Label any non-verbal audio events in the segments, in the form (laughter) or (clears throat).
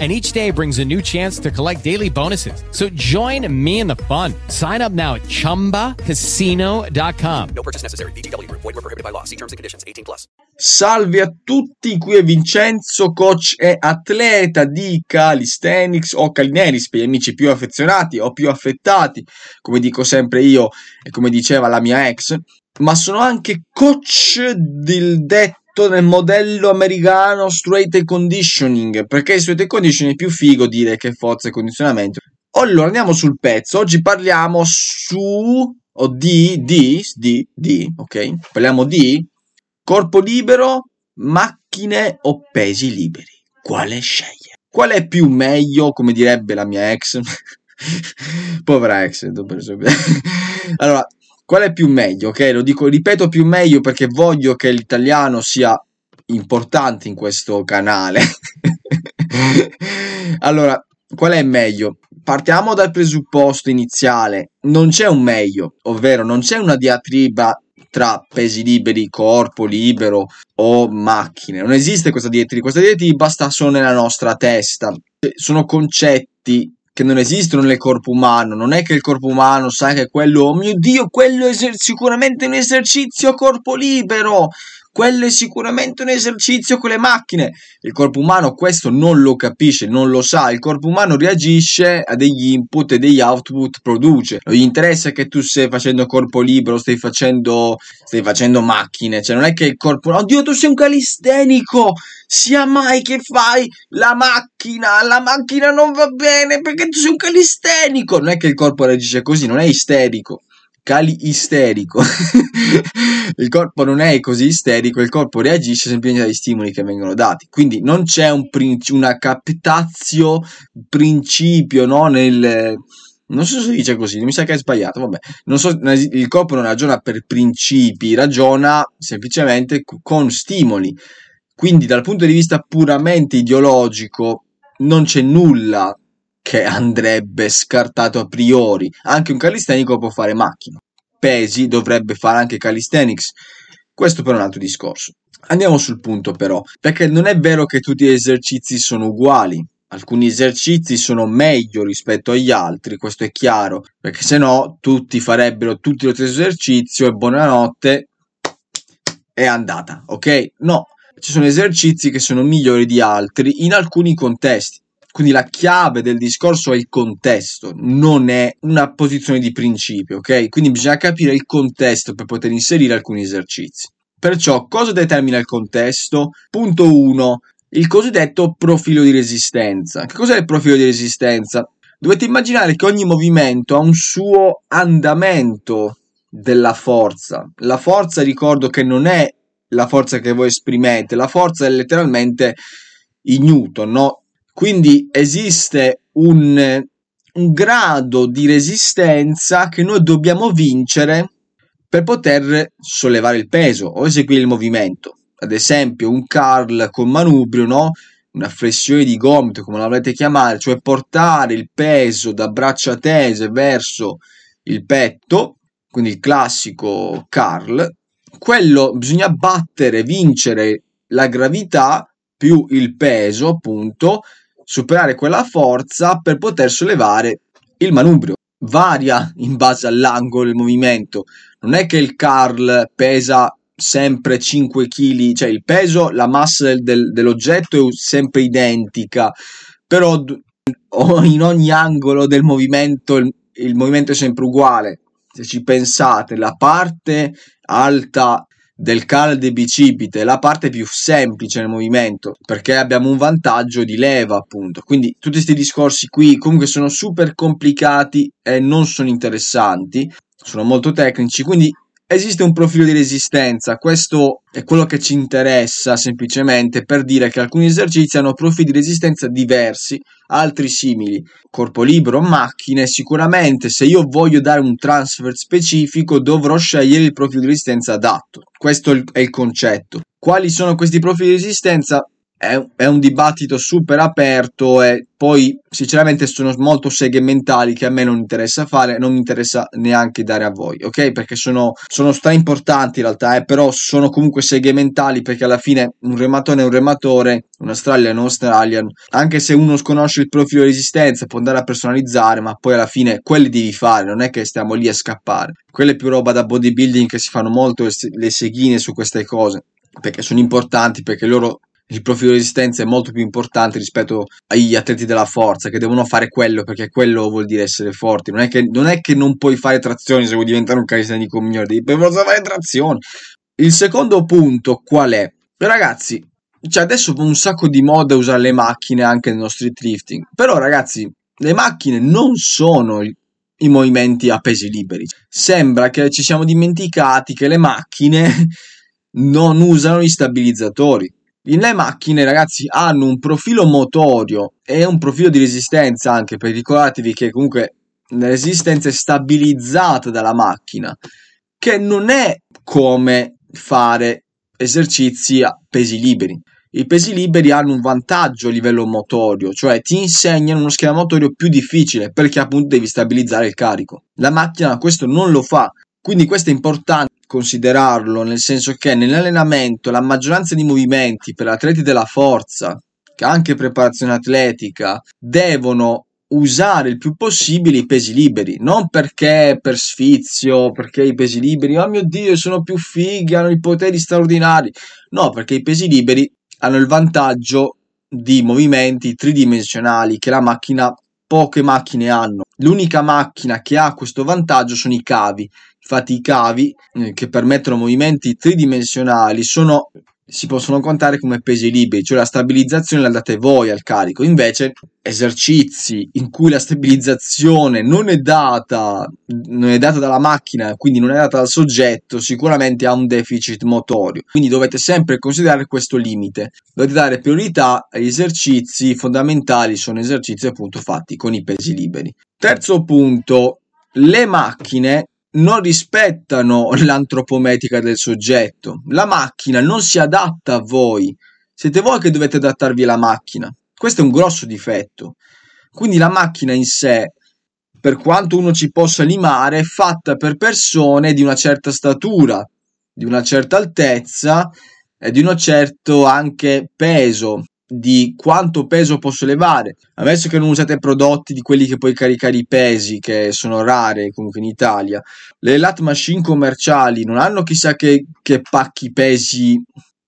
and each day brings a new chance to collect daily bonuses. So join me in the fun. Sign up now at ChumbaCasino.com. No purchase necessary. BGW. Void were prohibited by law. See terms and conditions. 18 plus. Salve a tutti, qui è Vincenzo, coach e atleta di calisthenics o calineris per gli amici più affezionati o più affettati, come dico sempre io e come diceva la mia ex, ma sono anche coach del detto nel modello americano straight and conditioning, perché straight and conditioning è più figo dire che forza e condizionamento. Allora andiamo sul pezzo, oggi parliamo su o di, di, di, di, ok? Parliamo di corpo libero, macchine o pesi liberi. Quale sceglie? Qual è più meglio, come direbbe la mia ex? (laughs) Povera ex, (laughs) allora, Qual è più meglio? Ok, lo dico, ripeto più meglio perché voglio che l'italiano sia importante in questo canale. (laughs) allora, qual è meglio? Partiamo dal presupposto iniziale, non c'è un meglio, ovvero non c'è una diatriba tra pesi liberi, corpo libero o macchine. Non esiste questa diatriba, questa diatriba sta solo nella nostra testa. Sono concetti che non esistono nel corpo umano. Non è che il corpo umano sa che quello, oh mio Dio, quello è sicuramente un esercizio a corpo libero. Quello è sicuramente un esercizio con le macchine. Il corpo umano questo non lo capisce, non lo sa. Il corpo umano reagisce a degli input e degli output produce. Non gli interessa che tu stai facendo corpo libero, stai facendo, stai facendo macchine. Cioè, non è che il corpo. Oddio, tu sei un calistenico! Sia mai che fai la macchina, la macchina non va bene perché tu sei un calistenico. Non è che il corpo reagisce così, non è isterico cali isterico. (laughs) il corpo non è così isterico, il corpo reagisce semplicemente agli stimoli che vengono dati. Quindi non c'è un princi- una captazio principio no, nel non so se si dice così, mi sa che è sbagliato, vabbè. Non so, il corpo non ragiona per principi, ragiona semplicemente con stimoli. Quindi dal punto di vista puramente ideologico non c'è nulla che andrebbe scartato a priori. Anche un calistenico può fare macchina. Pesi dovrebbe fare anche calisthenics. Questo però è un altro discorso. Andiamo sul punto però, perché non è vero che tutti gli esercizi sono uguali. Alcuni esercizi sono meglio rispetto agli altri, questo è chiaro, perché se no tutti farebbero tutti lo stesso esercizio e buonanotte è andata, ok? No, ci sono esercizi che sono migliori di altri in alcuni contesti. Quindi la chiave del discorso è il contesto, non è una posizione di principio, ok? Quindi bisogna capire il contesto per poter inserire alcuni esercizi. Perciò, cosa determina il contesto? Punto 1. Il cosiddetto profilo di resistenza. Che cos'è il profilo di resistenza? Dovete immaginare che ogni movimento ha un suo andamento della forza. La forza, ricordo che non è la forza che voi esprimete, la forza è letteralmente i newton, no? Quindi esiste un, un grado di resistenza che noi dobbiamo vincere per poter sollevare il peso o eseguire il movimento. Ad esempio, un curl con manubrio, no? una flessione di gomito, come la volete chiamare, cioè portare il peso da braccia tese verso il petto, quindi il classico curl, quello bisogna battere, vincere la gravità più il peso, appunto, superare quella forza per poter sollevare il manubrio. Varia in base all'angolo del movimento. Non è che il Carl pesa sempre 5 kg, cioè il peso, la massa del, del, dell'oggetto è sempre identica, però in ogni angolo del movimento il, il movimento è sempre uguale. Se ci pensate, la parte alta del calde bicipite, la parte più semplice nel movimento, perché abbiamo un vantaggio di leva, appunto. Quindi tutti questi discorsi qui comunque sono super complicati e non sono interessanti, sono molto tecnici, quindi esiste un profilo di resistenza, questo è quello che ci interessa semplicemente per dire che alcuni esercizi hanno profili di resistenza diversi, altri simili. Corpo libero, macchine, sicuramente se io voglio dare un transfer specifico dovrò scegliere il profilo di resistenza adatto. Questo è il concetto. Quali sono questi profili di resistenza? È, è, un dibattito super aperto e poi sinceramente sono molto segmentali che a me non interessa fare, non mi interessa neanche dare a voi, ok? Perché sono, sono stra importanti in realtà, eh, però sono comunque segmentali perché alla fine un rematore è un rematore, un Australian è un Australian, anche se uno sconosce il profilo di resistenza può andare a personalizzare, ma poi alla fine quelli devi fare, non è che stiamo lì a scappare. Quella è più roba da bodybuilding che si fanno molto le seghine su queste cose perché sono importanti perché loro il profilo di resistenza è molto più importante rispetto agli atleti della forza che devono fare quello perché quello vuol dire essere forti. Non è che non, è che non puoi fare trazioni se vuoi diventare un calisthenico migliore, devi per forza fare trazioni. Il secondo punto qual è? Ragazzi, cioè adesso un sacco di moda usare le macchine anche nello street lifting, però ragazzi, le macchine non sono i movimenti a pesi liberi. Sembra che ci siamo dimenticati che le macchine (laughs) non usano gli stabilizzatori le macchine, ragazzi, hanno un profilo motorio e un profilo di resistenza anche, perché ricordatevi che comunque la resistenza è stabilizzata dalla macchina, che non è come fare esercizi a pesi liberi. I pesi liberi hanno un vantaggio a livello motorio, cioè ti insegnano uno schema motorio più difficile perché appunto devi stabilizzare il carico. La macchina questo non lo fa, quindi questo è importante considerarlo, nel senso che nell'allenamento la maggioranza di movimenti per atleti della forza, che anche preparazione atletica, devono usare il più possibile i pesi liberi, non perché per sfizio, perché i pesi liberi, oh mio Dio, sono più fighi, hanno i poteri straordinari. No, perché i pesi liberi hanno il vantaggio di movimenti tridimensionali che la macchina poche macchine hanno. L'unica macchina che ha questo vantaggio sono i cavi. Infatti i cavi eh, che permettono movimenti tridimensionali sono si possono contare come pesi liberi, cioè la stabilizzazione la date voi al carico. Invece, esercizi in cui la stabilizzazione non è data, non è data dalla macchina, quindi non è data dal soggetto, sicuramente ha un deficit motorio. Quindi dovete sempre considerare questo limite. Dovete dare priorità agli esercizi fondamentali, sono esercizi appunto fatti con i pesi liberi. Terzo punto, le macchine non rispettano l'antropometrica del soggetto. La macchina non si adatta a voi. Siete voi che dovete adattarvi alla macchina. Questo è un grosso difetto. Quindi la macchina in sé, per quanto uno ci possa limare, è fatta per persone di una certa statura, di una certa altezza e di un certo anche peso di quanto peso posso levare. Ammesso che non usate prodotti di quelli che puoi caricare i pesi, che sono rare comunque in Italia, le lat machine commerciali non hanno chissà che, che pacchi pesi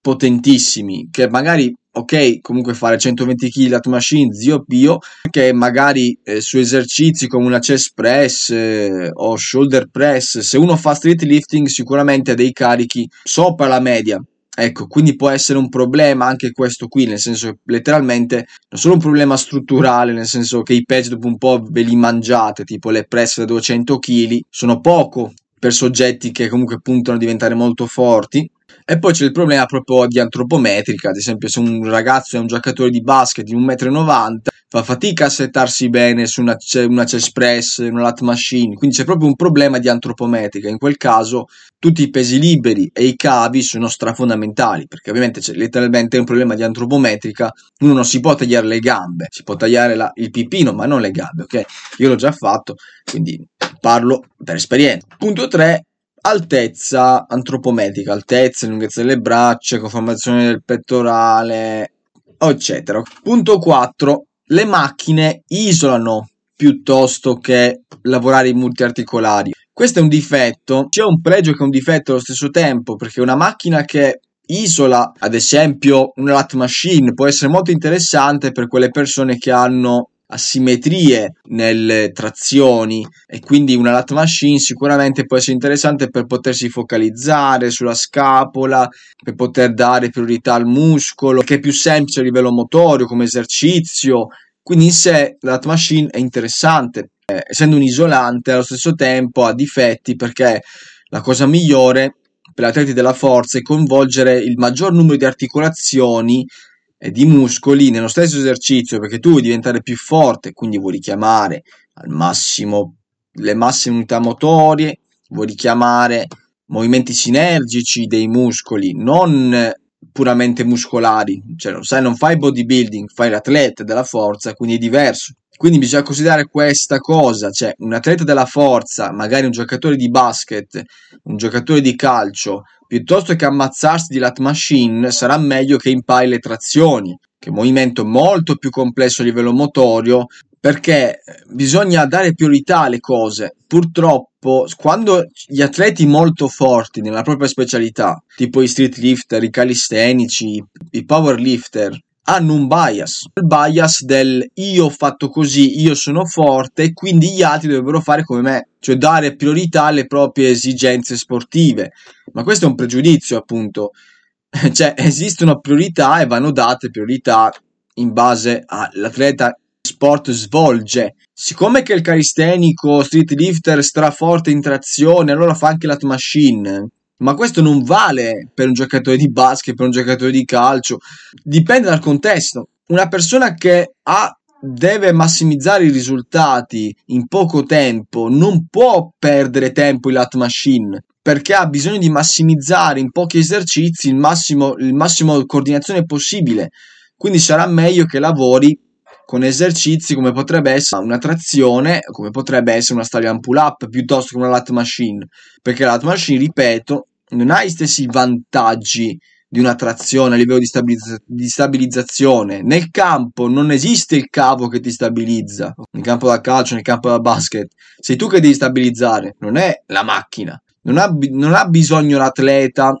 potentissimi, che magari ok, comunque fare 120 kg lat machine, zio Pio, che magari eh, su esercizi come una chest press eh, o shoulder press, se uno fa street lifting sicuramente ha dei carichi sopra la media, Ecco, quindi può essere un problema anche questo qui, nel senso che letteralmente non solo un problema strutturale, nel senso che i patch dopo un po' ve li mangiate, tipo le press da 200 kg, sono poco per soggetti che comunque puntano a diventare molto forti. E poi c'è il problema proprio di antropometrica, ad esempio se un ragazzo è un giocatore di basket di 1,90 m, fa fatica a settarsi bene su una, una chest press, una lat machine, quindi c'è proprio un problema di antropometrica. In quel caso tutti i pesi liberi e i cavi sono strafondamentali, perché ovviamente c'è letteralmente un problema di antropometrica, uno non si può tagliare le gambe, si può tagliare la, il pipino, ma non le gambe, ok? Io l'ho già fatto, quindi parlo per esperienza. Punto 3, altezza antropometrica, altezza, lunghezza delle braccia, conformazione del pettorale, eccetera. Punto 4, le macchine isolano piuttosto che lavorare in multiarticolari. Questo è un difetto, c'è un pregio che è un difetto allo stesso tempo, perché una macchina che isola, ad esempio, una lat machine può essere molto interessante per quelle persone che hanno asimmetrie nelle trazioni e quindi una lat machine sicuramente può essere interessante per potersi focalizzare sulla scapola, per poter dare priorità al muscolo, che è più semplice a livello motorio come esercizio. Quindi in sé la lat machine è interessante, eh, essendo un isolante allo stesso tempo ha difetti perché la cosa migliore per gli atleti della forza è coinvolgere il maggior numero di articolazioni di muscoli nello stesso esercizio perché tu vuoi diventare più forte, quindi vuoi richiamare al massimo le massime unità motorie, vuoi richiamare movimenti sinergici dei muscoli, non puramente muscolari, cioè sai, non fai bodybuilding, fai l'atleta della forza, quindi è diverso. Quindi bisogna considerare questa cosa, cioè un atleta della forza, magari un giocatore di basket, un giocatore di calcio, piuttosto che ammazzarsi di lat machine, sarà meglio che impari le trazioni, che è un movimento molto più complesso a livello motorio, perché bisogna dare priorità alle cose. Purtroppo, quando gli atleti molto forti nella propria specialità, tipo i street lifter, i calistenici, i power lifter, hanno un bias, il bias del io ho fatto così, io sono forte quindi gli altri dovrebbero fare come me, cioè dare priorità alle proprie esigenze sportive. Ma questo è un pregiudizio, appunto. (laughs) cioè, esistono priorità e vanno date priorità in base all'atleta sport svolge. Siccome che il calistenico street lifter straforte in trazione, allora fa anche lat machine. Ma questo non vale per un giocatore di basket, per un giocatore di calcio. Dipende dal contesto. Una persona che ha deve massimizzare i risultati in poco tempo, non può perdere tempo in lat machine perché ha bisogno di massimizzare in pochi esercizi il massimo, il massimo coordinazione possibile. Quindi sarà meglio che lavori con esercizi come potrebbe essere una trazione, come potrebbe essere una stallion pull up piuttosto che una lat machine, perché la lat machine, ripeto, non ha gli stessi vantaggi di una trazione a livello di, stabilizza- di, stabilizzazione. Nel campo non esiste il cavo che ti stabilizza, nel campo da calcio, nel campo da basket, sei tu che devi stabilizzare, non è la macchina. Non ha, non ha bisogno l'atleta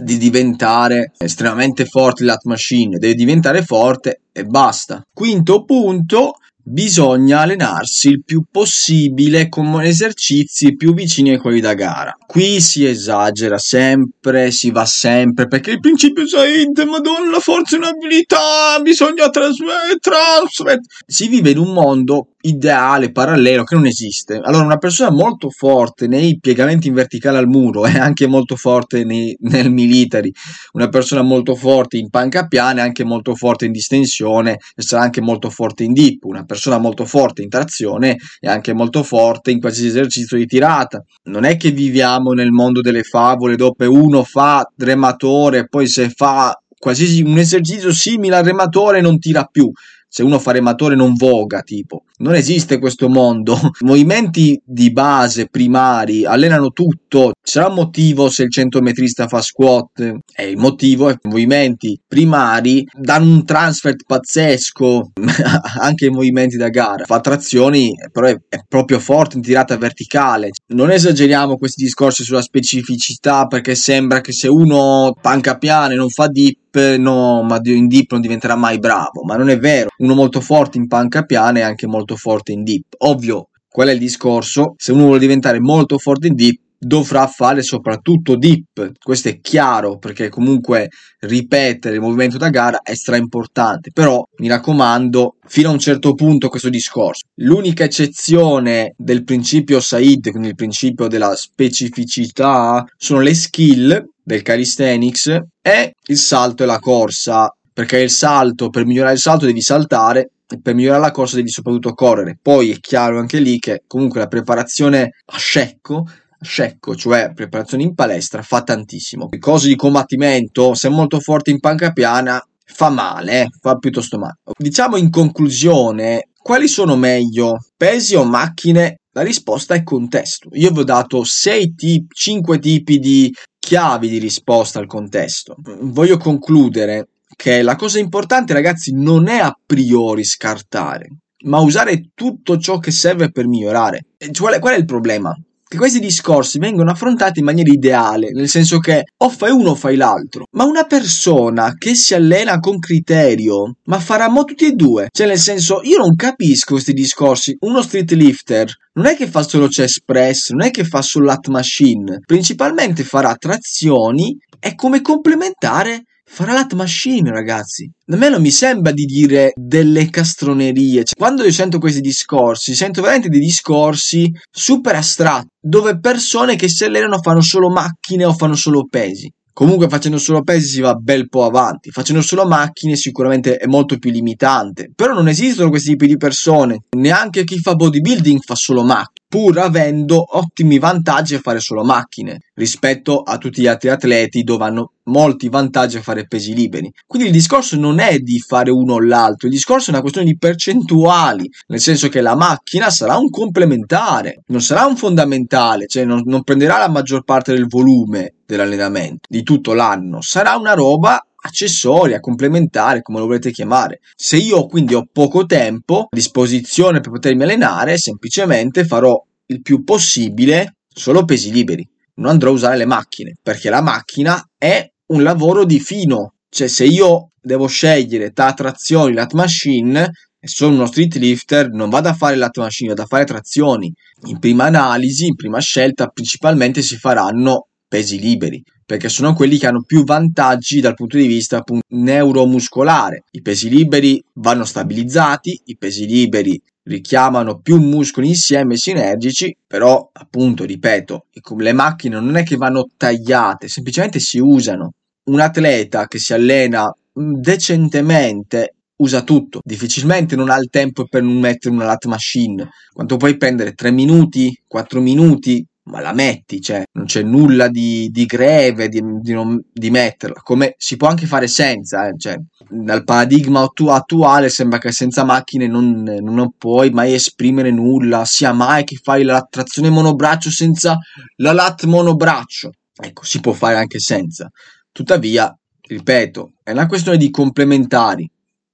di diventare estremamente forte lat machine, deve diventare forte e basta. Quinto punto, bisogna allenarsi il più possibile con esercizi più vicini ai quelli da gara. Qui si esagera sempre, si va sempre, perché il principio Said, madonna, la forza e un'abilità, bisogna trasmettere, trasmettere. Si vive in un mondo ideale, parallelo, che non esiste. Allora, una persona molto forte nei piegamenti in verticale al muro è (laughs) anche molto forte nei, nel military, una persona molto forte in panca piana è anche molto forte in distensione e sarà anche molto forte in dip, una persona molto forte in trazione è anche molto forte in qualsiasi esercizio di tirata. Non è che viviamo nel mondo delle favole dove uno fa rematore, poi se fa qualsiasi un esercizio simile al rematore non tira più se uno fa rematore non voga, tipo. Non esiste questo mondo. (laughs) Movimenti di base primari allenano tutto. Sarà un motivo se il centometrista fa squat. E il motivo è che i movimenti primari danno un transfer pazzesco (laughs) anche i movimenti da gara. Fa trazioni, però è, è proprio forte in tirata verticale. Non esageriamo questi discorsi sulla specificità perché sembra che se uno panca piane non fa dip no, ma in dip non diventerà mai bravo, ma non è vero. Uno molto forte in panca piana è anche molto forte in dip. Ovvio, qual è il discorso? Se uno vuole diventare molto forte in dip, dovrà fare soprattutto dip. Questo è chiaro perché comunque ripetere il movimento da gara è stra importante. Però mi raccomando, fino a un certo punto questo discorso. L'unica eccezione del principio Said, quindi il principio della specificità, sono le skill del calisthenics è il salto e la corsa, perché il salto, per migliorare il salto devi saltare e per migliorare la corsa devi soprattutto correre. Poi è chiaro anche lì che comunque la preparazione a scecco scecco, cioè preparazione in palestra, fa tantissimo. Le cose di combattimento, se è molto forte in panca piana, fa male, eh? fa piuttosto male. Diciamo in conclusione, quali sono meglio, pesi o macchine? La risposta è contesto. Io vi ho dato 6 tipi, 5 tipi di chiavi di risposta al contesto. Voglio concludere che la cosa importante, ragazzi, non è a priori scartare, ma usare tutto ciò che serve per migliorare. Qual è, qual è il problema? Che questi discorsi vengono affrontati in maniera ideale, nel senso che o fai uno o fai l'altro. Ma una persona che si allena con criterio, ma farà mo tutti e due. Cioè, nel senso, io non capisco questi discorsi. Uno street lifter non è che fa solo chest press, non è che fa solo lat machine, principalmente farà trazioni e come complementare farà l'at machine, ragazzi. A me non mi sembra di dire delle castronerie. Cioè, quando io sento questi discorsi, sento veramente dei discorsi super astratti, dove persone che si allenano fanno solo macchine o fanno solo pesi. Comunque facendo solo pesi si va bel po' avanti, facendo solo macchine sicuramente è molto più limitante, però non esistono questi tipi di persone, neanche chi fa bodybuilding fa solo macchine pur avendo ottimi vantaggi a fare solo macchine rispetto a tutti gli altri atleti dove hanno molti vantaggi a fare pesi liberi. Quindi il discorso non è di fare uno o l'altro, il discorso è una questione di percentuali, nel senso che la macchina sarà un complementare, non sarà un fondamentale, cioè non, non prenderà la maggior parte del volume dell'allenamento di tutto l'anno, sarà una roba accessoria, complementare, come lo volete chiamare. Se io quindi ho poco tempo a disposizione per potermi allenare, semplicemente farò il più possibile solo pesi liberi. Non andrò a usare le macchine, perché la macchina è un lavoro di fino. Cioè, se io devo scegliere tra trazioni, lat machine, e sono uno street lifter, non vado a fare lat machine, vado a fare trazioni. In prima analisi, in prima scelta, principalmente si faranno pesi liberi perché sono quelli che hanno più vantaggi dal punto di vista appunto, neuromuscolare. I pesi liberi vanno stabilizzati, i pesi liberi richiamano più muscoli insieme sinergici, però appunto, ripeto, le macchine non è che vanno tagliate, semplicemente si usano. Un atleta che si allena mm, decentemente usa tutto, difficilmente non ha il tempo per non mettere una lat machine. Quanto puoi prendere 3 minuti, 4 minuti, ma la metti, cioè non c'è nulla di, di greve di, di, non, di, metterla, come si può anche fare senza, eh? cioè, dal paradigma attu- attuale sembra che senza macchine non, non, puoi mai esprimere nulla, sia mai che fai la trazione monobraccio senza la lat monobraccio, ecco, si può fare anche senza, tuttavia, ripeto, è una questione di complementari,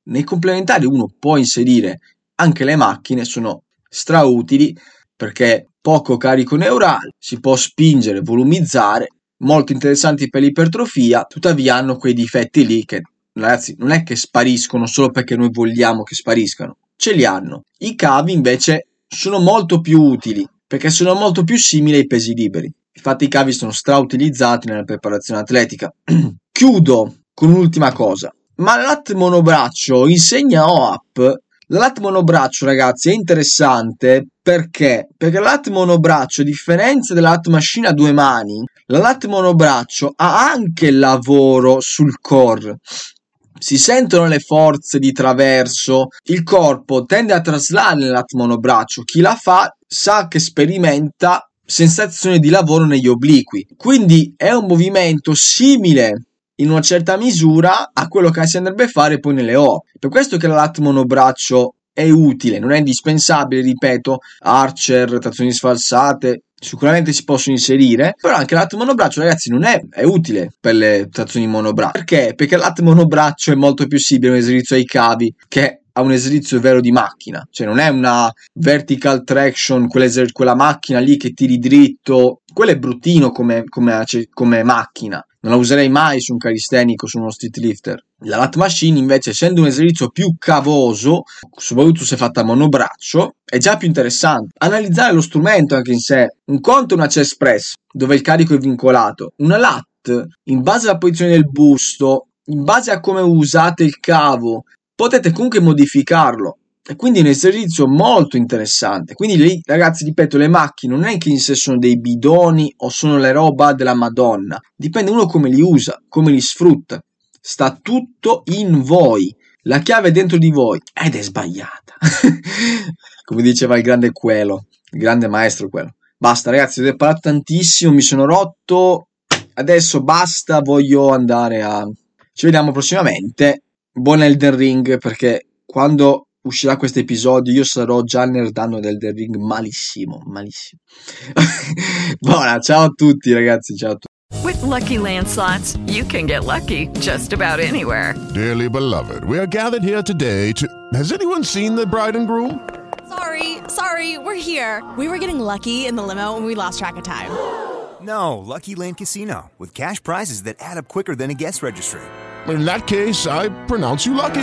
nei complementari uno può inserire anche le macchine, sono strautili perché poco carico neurale, si può spingere, volumizzare, molto interessanti per l'ipertrofia, tuttavia hanno quei difetti lì che ragazzi non è che spariscono solo perché noi vogliamo che spariscano, ce li hanno. I cavi invece sono molto più utili perché sono molto più simili ai pesi liberi. Infatti i cavi sono strautilizzati nella preparazione atletica. (clears throat) Chiudo con un'ultima cosa. Ma l'at monobraccio insegna OAP la monobraccio, ragazzi, è interessante perché? Perché la monobraccio, a differenza della machine a due mani, la monobraccio ha anche lavoro sul core. Si sentono le forze di traverso, il corpo tende a traslare nella lat monobraccio. Chi la fa sa che sperimenta sensazione di lavoro negli obliqui. Quindi è un movimento simile in una certa misura a quello che si andrebbe a fare poi nelle O. Per questo che la lat monobraccio è utile, non è indispensabile, ripeto, archer, trazioni sfalsate, sicuramente si possono inserire, però anche l'at monobraccio, ragazzi, non è, è utile per le trazioni monobraccio. Perché? Perché l'at monobraccio è molto più simile a un esercizio ai cavi che a un esercizio vero di macchina, cioè non è una vertical traction, quella macchina lì che tiri dritto, quello è bruttino come, come, come macchina, non la userei mai su un calistenico, su uno street lifter. La lat machine invece, essendo un esercizio più cavoso, soprattutto se fatta a monobraccio, è già più interessante. Analizzare lo strumento anche in sé. Un conto è una chest press, dove il carico è vincolato. Una lat, in base alla posizione del busto, in base a come usate il cavo, potete comunque modificarlo. E quindi è un esercizio molto interessante. Quindi lì, ragazzi, ripeto, le macchine non è che in sé sono dei bidoni o sono le roba della Madonna. Dipende uno come li usa, come li sfrutta. Sta tutto in voi. La chiave è dentro di voi ed è sbagliata. (laughs) come diceva il grande Quello, il grande maestro Quello. Basta, ragazzi, ho parlato tantissimo, mi sono rotto. Adesso basta, voglio andare a... Ci vediamo prossimamente. Buon Elden Ring perché quando uscirà questo episodio, io sarò già nerdando del The Ring malissimo, malissimo. (laughs) Buona, ciao a tutti ragazzi, ciao a tutti. With lucky landslots, you can get lucky just about anywhere. Dearly beloved, we are gathered here today to. Has anyone seen the bride and groom? Sorry, sorry, we're here. We were getting lucky in the limo and we lost track of time. No, Lucky Land Casino, with cash prizes that add up quicker than a guest registry. In that case, I pronounce you lucky.